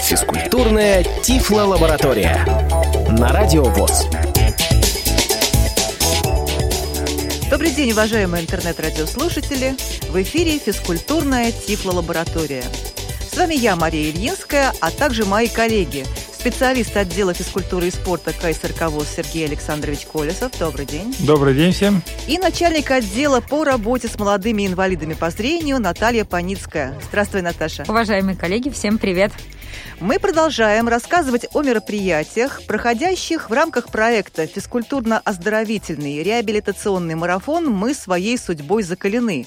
Физкультурная Тифло-лаборатория. На Радио ВОЗ. Добрый день, уважаемые интернет-радиослушатели. В эфире физкультурная Тифло-лаборатория. С вами я, Мария Ильинская, а также мои коллеги – специалист отдела физкультуры и спорта КСРК ВОЗ Сергей Александрович Колесов. Добрый день. Добрый день всем. И начальник отдела по работе с молодыми инвалидами по зрению Наталья Паницкая. Здравствуй, Наташа. Уважаемые коллеги, всем привет. Мы продолжаем рассказывать о мероприятиях, проходящих в рамках проекта «Физкультурно-оздоровительный реабилитационный марафон «Мы своей судьбой закалены»,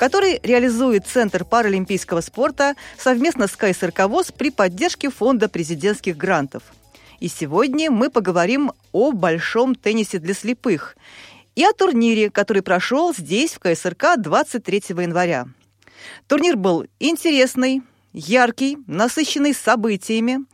который реализует Центр паралимпийского спорта совместно с КСРК ВОЗ при поддержке Фонда президентских грантов. И сегодня мы поговорим о большом теннисе для слепых и о турнире, который прошел здесь, в КСРК, 23 января. Турнир был интересный, яркий, насыщенный событиями.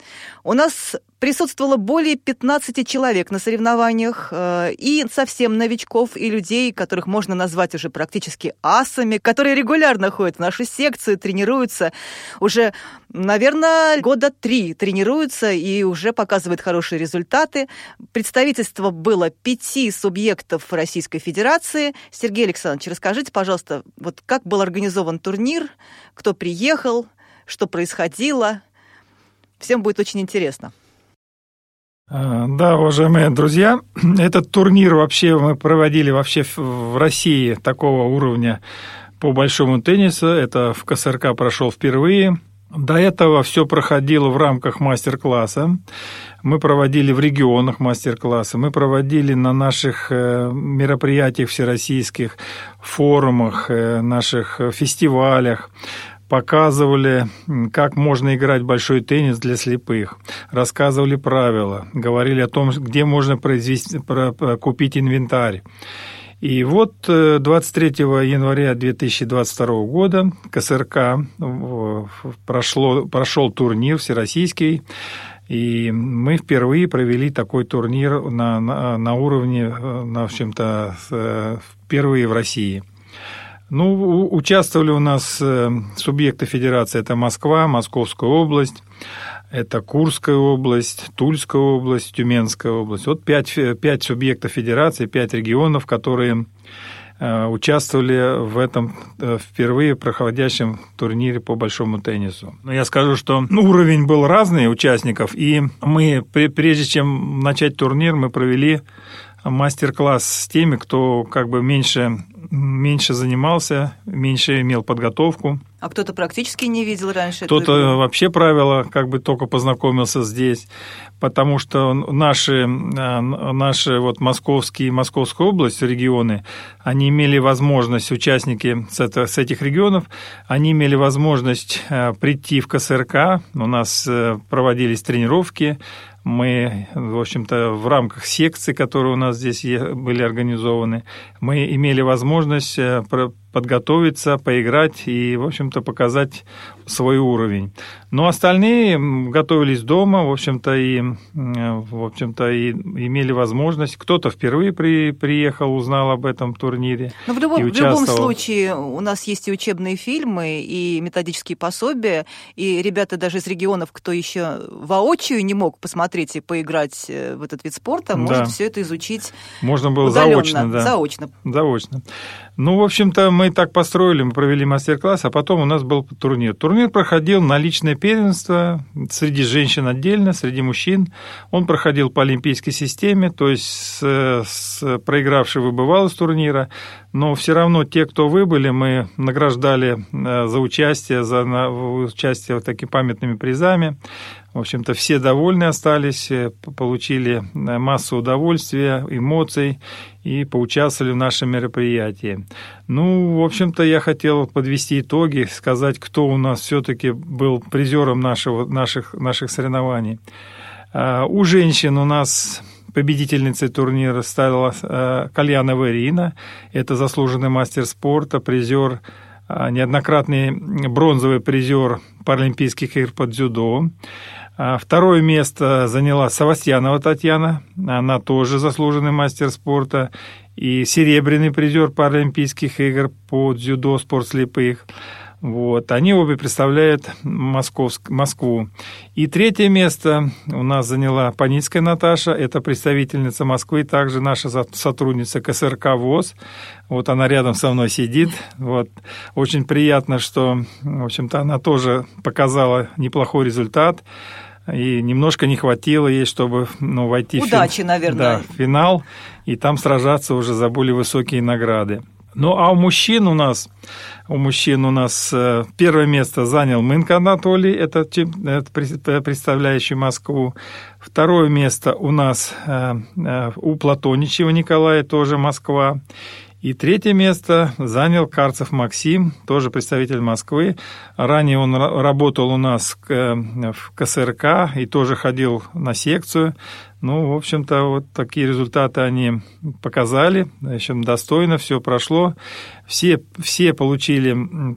У нас присутствовало более 15 человек на соревнованиях, э, и совсем новичков, и людей, которых можно назвать уже практически асами, которые регулярно ходят в нашу секцию, тренируются уже, наверное, года три тренируются и уже показывают хорошие результаты. Представительство было пяти субъектов Российской Федерации. Сергей Александрович, расскажите, пожалуйста, вот как был организован турнир, кто приехал, что происходило. Всем будет очень интересно. А, да, уважаемые друзья, этот турнир вообще мы проводили вообще в России такого уровня по большому теннису. Это в КСРК прошел впервые. До этого все проходило в рамках мастер-класса. Мы проводили в регионах мастер-классы, мы проводили на наших э, мероприятиях всероссийских, форумах, э, наших фестивалях показывали, как можно играть большой теннис для слепых, рассказывали правила, говорили о том, где можно произвести, купить инвентарь. И вот 23 э, января 2022 года КСРК прошло, прошел турнир всероссийский, и мы впервые провели такой турнир на, на, на уровне, э, на, в общем-то, э, впервые в России – ну, участвовали у нас э, субъекты федерации. Это Москва, Московская область, это Курская область, Тульская область, Тюменская область. Вот пять, пять субъектов федерации, пять регионов, которые э, участвовали в этом э, впервые проходящем турнире по большому теннису. Но я скажу, что уровень был разный участников, и мы, прежде чем начать турнир, мы провели мастер-класс с теми, кто как бы меньше меньше занимался, меньше имел подготовку. А кто-то практически не видел раньше? Кто-то вообще правила как бы только познакомился здесь, потому что наши, э, наши вот московские, Московская область, регионы, они имели возможность, участники с, это, с этих регионов, они имели возможность э, прийти в КСРК, у нас э, проводились тренировки, мы, в общем-то, в рамках секций, которые у нас здесь были организованы, мы имели возможность э, подготовиться, поиграть и, в общем-то, показать свой уровень. Но остальные готовились дома, в общем-то, и, в общем-то, и имели возможность. Кто-то впервые при, приехал, узнал об этом турнире. Но в любом, в любом случае у нас есть и учебные фильмы, и методические пособия, и ребята даже из регионов, кто еще воочию не мог посмотреть и поиграть э, в этот вид спорта, да. может все это изучить. Можно было заочно, да. Заочно. Заочно. Ну, в общем-то, мы так построили, мы провели мастер-класс, а потом у нас был турнир. Турнир проходил на личное первенство среди женщин отдельно, среди мужчин. Он проходил по олимпийской системе, то есть с, с проигравший выбывал из турнира, но все равно те, кто выбыли, мы награждали э, за участие, за участие вот такими памятными призами. В общем-то, все довольны остались, э, получили э, массу удовольствия, эмоций и поучаствовали в нашем мероприятии. Ну, в общем-то, я хотел подвести итоги, сказать, кто у нас все-таки был призером нашего, наших, наших соревнований. А, у женщин у нас победительницей турнира стала э, Кальянова Ирина. Это заслуженный мастер спорта, призер, неоднократный бронзовый призер Паралимпийских игр по дзюдо. А второе место заняла Савастьянова Татьяна, она тоже заслуженный мастер спорта и серебряный призер Паралимпийских игр по дзюдо спорт слепых. Вот. Они обе представляют Московск, Москву. И третье место у нас заняла Паницкая Наташа, это представительница Москвы, также наша сотрудница КСРК ВОЗ. Вот она рядом со мной сидит. Вот. Очень приятно, что, в общем-то, она тоже показала неплохой результат. И немножко не хватило ей, чтобы ну, войти Удачи, в, фин... наверное. да, в финал и там сражаться уже за более высокие награды. Ну, а у мужчин у нас, у мужчин у нас э, первое место занял Мынка Анатолий, это, представляющий Москву. Второе место у нас э, э, у Платоничева Николая, тоже Москва. И третье место занял Карцев Максим, тоже представитель Москвы. Ранее он работал у нас в КСРК и тоже ходил на секцию. Ну, в общем-то, вот такие результаты они показали. В общем, достойно все прошло. Все, все получили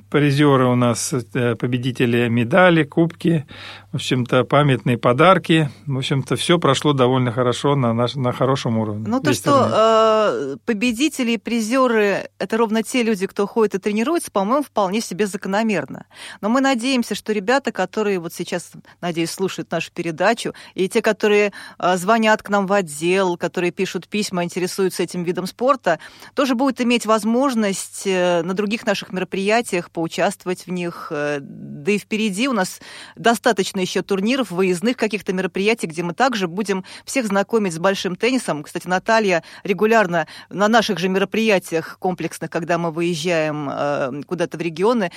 призеры у нас, э, победители медали, кубки, в общем-то, памятные подарки. В общем-то, все прошло довольно хорошо на, наш, на хорошем уровне. Ну, то, что э, победители и призеры – это ровно те люди, кто ходит и тренируется, по-моему, вполне себе закономерно. Но мы надеемся, что ребята, которые вот сейчас, надеюсь, слушают нашу передачу, и те, которые э, звонят к нам в отдел, которые пишут письма, интересуются этим видом спорта, тоже будут иметь возможность э, на других наших мероприятиях поучаствовать в них. Э, да и впереди у нас достаточно еще турниров, выездных каких-то мероприятий, где мы также будем всех знакомить с большим теннисом. Кстати, Наталья регулярно на наших же мероприятиях комплексных, когда мы выезжаем э, куда-то в регионы,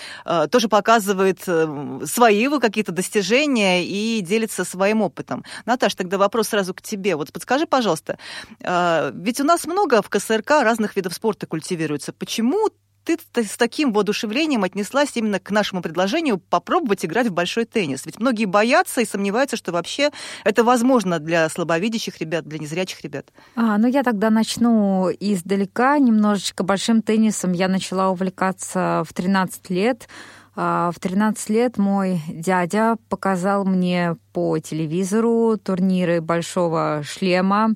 тоже показывает свои какие-то достижения и делится своим опытом. Наташа, тогда вопрос сразу к тебе. Вот подскажи, пожалуйста, ведь у нас много в КСРК разных видов спорта культивируется. Почему ты с таким воодушевлением отнеслась именно к нашему предложению попробовать играть в большой теннис? Ведь многие боятся и сомневаются, что вообще это возможно для слабовидящих ребят, для незрячих ребят. А, ну, я тогда начну издалека. Немножечко большим теннисом я начала увлекаться в 13 лет. А, в 13 лет мой дядя показал мне по телевизору турниры большого шлема.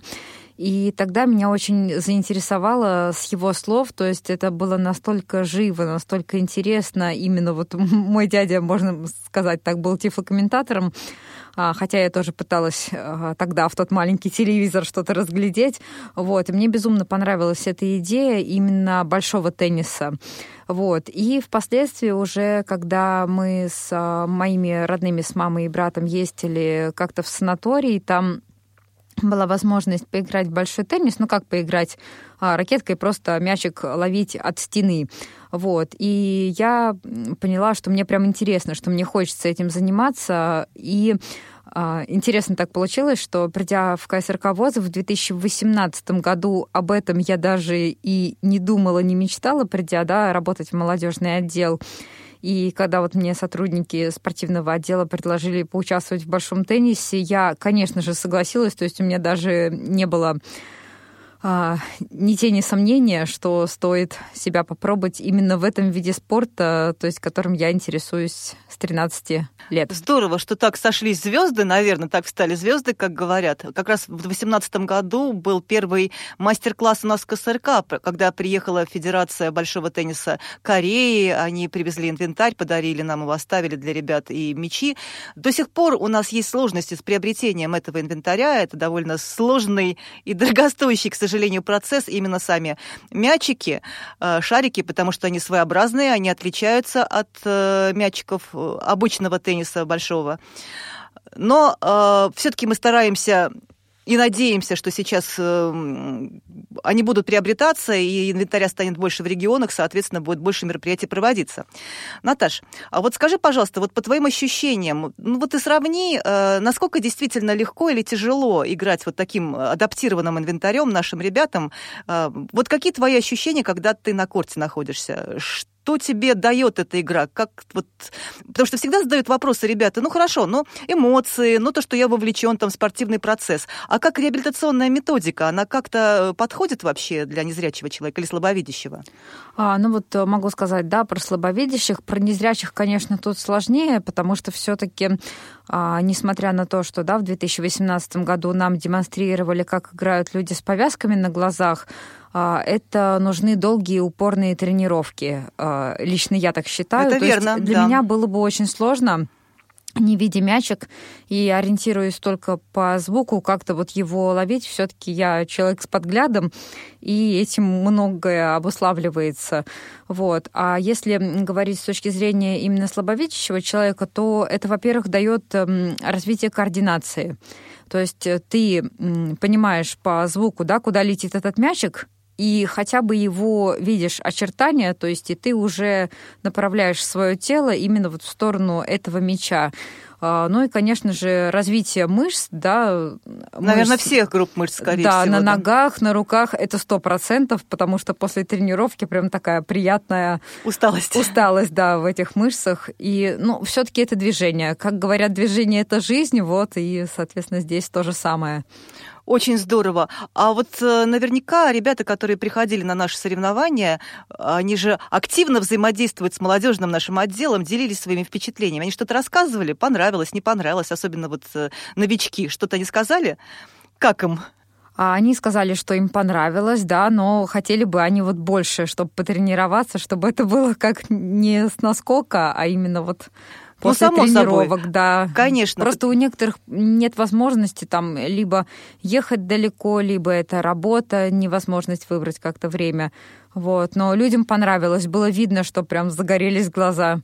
И тогда меня очень заинтересовало с его слов, то есть это было настолько живо, настолько интересно. Именно вот мой дядя, можно сказать, так был тифлокомментатором, а, хотя я тоже пыталась а, тогда в тот маленький телевизор что-то разглядеть. Вот. И мне безумно понравилась эта идея именно большого тенниса. Вот. И впоследствии уже, когда мы с а, моими родными, с мамой и братом ездили как-то в санаторий, там была возможность поиграть в большой теннис, ну как поиграть а, ракеткой, просто мячик ловить от стены. Вот. И я поняла, что мне прям интересно, что мне хочется этим заниматься. И а, интересно так получилось, что придя в КСРК ВОЗ в 2018 году, об этом я даже и не думала, не мечтала, придя да, работать в молодежный отдел. И когда вот мне сотрудники спортивного отдела предложили поучаствовать в большом теннисе, я, конечно же, согласилась. То есть у меня даже не было а, ни тени сомнения, что стоит себя попробовать именно в этом виде спорта, то есть которым я интересуюсь с 13 лет. Здорово, что так сошлись звезды, наверное, так встали звезды, как говорят. Как раз в 2018 году был первый мастер-класс у нас в КСРК, когда приехала Федерация большого тенниса Кореи, они привезли инвентарь, подарили нам его, оставили для ребят и мячи. До сих пор у нас есть сложности с приобретением этого инвентаря, это довольно сложный и дорогостоящий, к сожалению, сожалению, процесс именно сами мячики, э, шарики, потому что они своеобразные, они отличаются от э, мячиков э, обычного тенниса большого. Но э, все-таки мы стараемся и надеемся, что сейчас э, они будут приобретаться, и инвентаря станет больше в регионах, соответственно, будет больше мероприятий проводиться. Наташ, а вот скажи, пожалуйста, вот по твоим ощущениям, ну вот ты сравни, э, насколько действительно легко или тяжело играть вот таким адаптированным инвентарем нашим ребятам. Э, вот какие твои ощущения, когда ты на корте находишься? что тебе дает эта игра? Как вот, потому что всегда задают вопросы ребята, ну хорошо, ну эмоции, ну то, что я вовлечен там в спортивный процесс, а как реабилитационная методика, она как-то подходит вообще для незрячего человека или слабовидящего? А, ну вот э, могу сказать, да, про слабовидящих, про незрячих, конечно, тут сложнее, потому что все-таки, а, несмотря на то, что, да, в 2018 году нам демонстрировали, как играют люди с повязками на глазах, это нужны долгие упорные тренировки. А, лично я так считаю. Это То верно. Есть для да. меня было бы очень сложно не видя мячик и ориентируясь только по звуку, как-то вот его ловить. Все-таки я человек с подглядом, и этим многое обуславливается. Вот. А если говорить с точки зрения именно слабовидящего человека, то это, во-первых, дает эм, развитие координации. То есть э, ты понимаешь по звуку, да, куда летит этот мячик, и хотя бы его видишь очертания, то есть и ты уже направляешь свое тело именно вот в сторону этого мяча. А, ну и, конечно же, развитие мышц, да. Наверное, мышц, всех групп мышц, скорее да, всего. На да, на ногах, на руках это сто процентов, потому что после тренировки прям такая приятная усталость. Усталость, да, в этих мышцах. И, ну, все-таки это движение. Как говорят, движение это жизнь, вот, и, соответственно, здесь то же самое. Очень здорово. А вот э, наверняка ребята, которые приходили на наши соревнования, они же активно взаимодействуют с молодежным нашим отделом, делились своими впечатлениями. Они что-то рассказывали, понравилось, не понравилось, особенно вот э, новички. Что-то они сказали? Как им? А они сказали, что им понравилось, да, но хотели бы они вот больше, чтобы потренироваться, чтобы это было как не с наскока, а именно вот после ну, само тренировок, собой. да. Конечно. Просто у некоторых нет возможности там либо ехать далеко, либо это работа, невозможность выбрать как-то время. Вот. Но людям понравилось. Было видно, что прям загорелись глаза.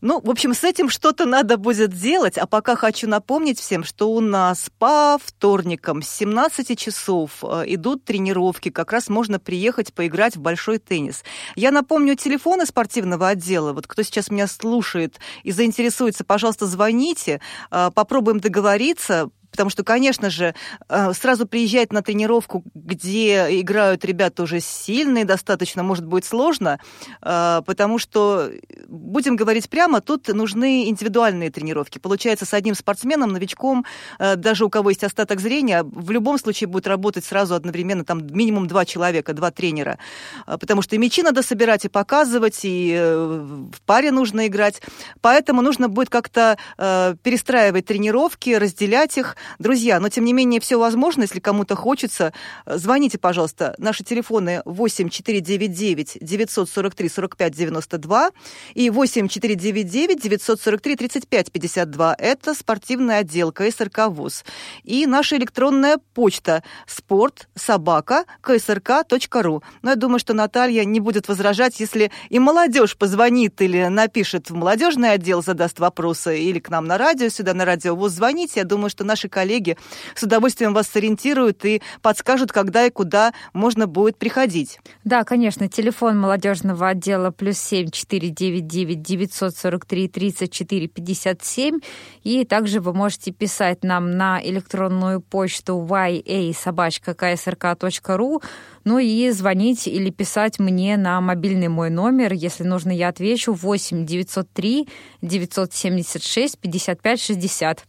Ну, в общем, с этим что-то надо будет делать. А пока хочу напомнить всем, что у нас по вторникам с 17 часов э, идут тренировки. Как раз можно приехать поиграть в большой теннис. Я напомню телефоны спортивного отдела. Вот кто сейчас меня слушает и заинтересуется, пожалуйста, звоните. Э, попробуем договориться Потому что, конечно же, э, сразу приезжать на тренировку, где играют ребята уже сильные достаточно, может быть сложно, э, потому что, будем говорить прямо, тут нужны индивидуальные тренировки. Получается, с одним спортсменом, новичком, э, даже у кого есть остаток зрения, в любом случае будет работать сразу одновременно там минимум два человека, два тренера. Потому что и мячи надо собирать, и показывать, и в паре нужно играть. Поэтому нужно будет как-то перестраивать тренировки, разделять их, Друзья, но тем не менее все возможно, если кому-то хочется. Звоните, пожалуйста. Наши телефоны 8 499 943 45 92 и 8 499 943 35 52. Это спортивный отдел КСРК ВУЗ. И наша электронная почта спорт собака КСРК.ру. Но я думаю, что Наталья не будет возражать, если и молодежь позвонит или напишет в молодежный отдел, задаст вопросы или к нам на радио, сюда на радио ВУЗ звоните. Я думаю, что наши коллеги с удовольствием вас сориентируют и подскажут, когда и куда можно будет приходить. Да, конечно, телефон молодежного отдела плюс семь четыре девять девять девятьсот сорок три тридцать четыре пятьдесят семь. И также вы можете писать нам на электронную почту ya.собачка.ksrk.ru ну и звонить или писать мне на мобильный мой номер. Если нужно, я отвечу 8 903 976 55 60.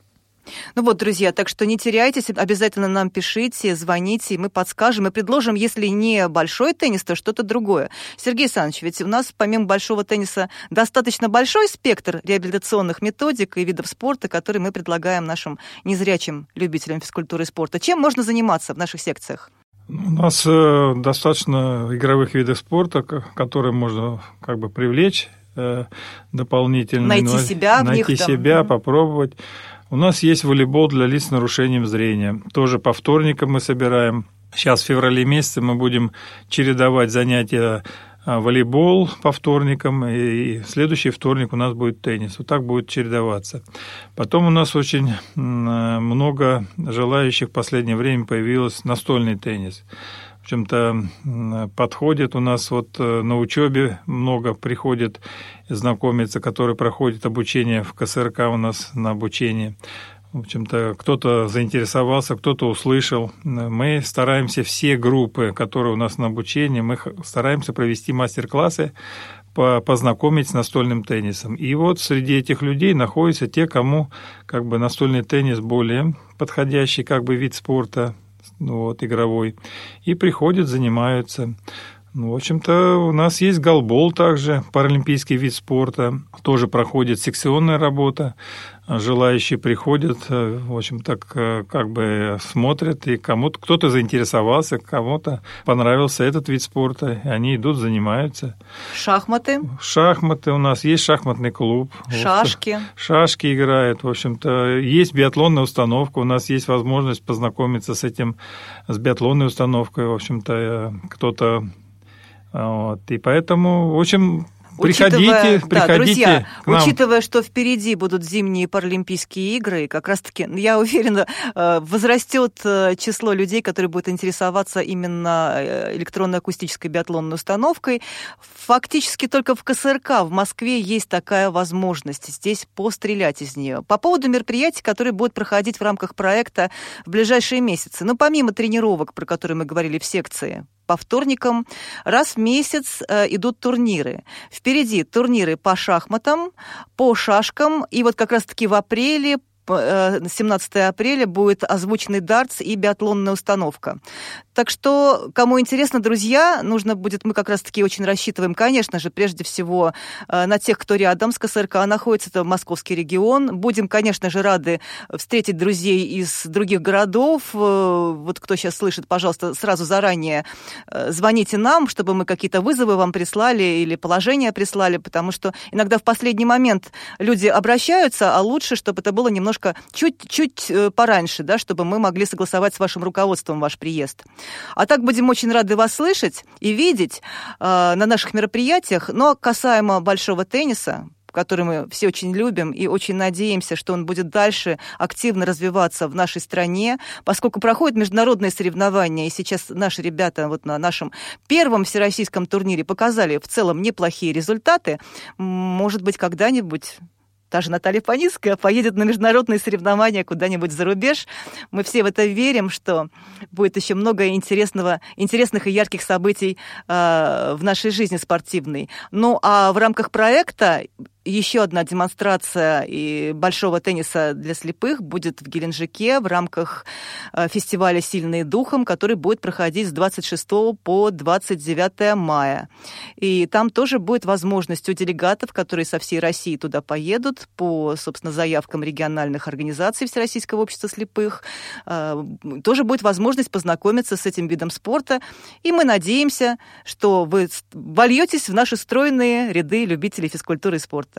Ну вот, друзья, так что не теряйтесь, обязательно нам пишите, звоните, мы подскажем и предложим, если не большой теннис, то что-то другое. Сергей Александрович, ведь у нас помимо большого тенниса достаточно большой спектр реабилитационных методик и видов спорта, которые мы предлагаем нашим незрячим любителям физкультуры и спорта. Чем можно заниматься в наших секциях? У нас э, достаточно игровых видов спорта, которые можно как бы привлечь э, дополнительно. Найти себя Найти в них, себя, там. попробовать. У нас есть волейбол для лиц с нарушением зрения. Тоже по вторникам мы собираем. Сейчас в феврале месяце мы будем чередовать занятия волейбол по вторникам, и следующий вторник у нас будет теннис. Вот так будет чередоваться. Потом у нас очень много желающих в последнее время появилось настольный теннис в общем-то, подходит. У нас вот на учебе много приходит знакомиться, которые проходят обучение в КСРК у нас на обучении. В общем-то, кто-то заинтересовался, кто-то услышал. Мы стараемся все группы, которые у нас на обучении, мы стараемся провести мастер-классы, познакомить с настольным теннисом. И вот среди этих людей находятся те, кому как бы настольный теннис более подходящий как бы вид спорта, вот, игровой, и приходят, занимаются. Ну, в общем-то, у нас есть голбол также, паралимпийский вид спорта. Тоже проходит секционная работа желающие приходят, э, в общем, так э, как бы смотрят, и кому-то кто-то заинтересовался, кому-то понравился этот вид спорта, и они идут, занимаются. Шахматы? Шахматы у нас есть шахматный клуб. Шашки? Шашки играют, в общем-то. Есть биатлонная установка, у нас есть возможность познакомиться с этим, с биатлонной установкой, в общем-то, э, кто-то вот. И поэтому, в общем, Приходите, учитывая, приходите да, друзья, учитывая, что впереди будут зимние Паралимпийские игры, как раз-таки, я уверена, э, возрастет э, число людей, которые будут интересоваться именно э, электронно-акустической биатлонной установкой. Фактически только в КСРК в Москве есть такая возможность здесь пострелять из нее. По поводу мероприятий, которые будут проходить в рамках проекта в ближайшие месяцы. Ну, помимо тренировок, про которые мы говорили в секции, по вторникам. Раз в месяц э, идут турниры. Впереди турниры по шахматам, по шашкам. И вот как раз-таки в апреле 17 э, апреля будет озвученный дартс и биатлонная установка. Так что, кому интересно, друзья, нужно будет, мы как раз-таки очень рассчитываем, конечно же, прежде всего э, на тех, кто рядом с КСРК находится, это московский регион. Будем, конечно же, рады встретить друзей из других городов. Э, вот кто сейчас слышит, пожалуйста, сразу заранее звоните нам, чтобы мы какие-то вызовы вам прислали или положения прислали, потому что иногда в последний момент люди обращаются, а лучше, чтобы это было немножко чуть-чуть э, пораньше, да, чтобы мы могли согласовать с вашим руководством ваш приезд. А так будем очень рады вас слышать и видеть э, на наших мероприятиях. Но касаемо большого тенниса, который мы все очень любим и очень надеемся, что он будет дальше активно развиваться в нашей стране, поскольку проходят международные соревнования, и сейчас наши ребята вот на нашем первом всероссийском турнире показали в целом неплохие результаты. Может быть, когда-нибудь та же Наталья Паницкая поедет на международные соревнования куда-нибудь за рубеж. Мы все в это верим, что будет еще много интересного, интересных и ярких событий э, в нашей жизни спортивной. Ну а в рамках проекта еще одна демонстрация и большого тенниса для слепых будет в Геленджике в рамках э, фестиваля «Сильные духом», который будет проходить с 26 по 29 мая. И там тоже будет возможность у делегатов, которые со всей России туда поедут, по, собственно, заявкам региональных организаций Всероссийского общества слепых, э, тоже будет возможность познакомиться с этим видом спорта. И мы надеемся, что вы вольетесь в наши стройные ряды любителей физкультуры и спорта.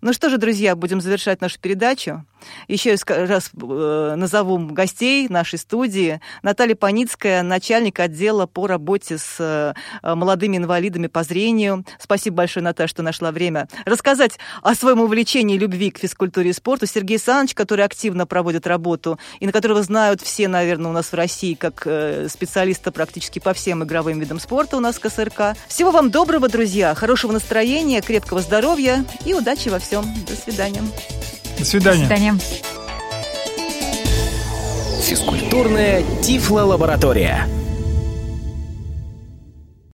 Ну что же, друзья, будем завершать нашу передачу. Еще раз э, назову гостей нашей студии. Наталья Паницкая, начальник отдела по работе с э, молодыми инвалидами по зрению. Спасибо большое, Наташа, что нашла время рассказать о своем увлечении любви к физкультуре и спорту. Сергей Саныч, который активно проводит работу и на которого знают все, наверное, у нас в России как э, специалиста практически по всем игровым видам спорта у нас в КСРК. Всего вам доброго, друзья, хорошего настроения, крепкого здоровья и удачи во всем. До свидания. До свидания. До свидания. Физкультурная Тифло-лаборатория.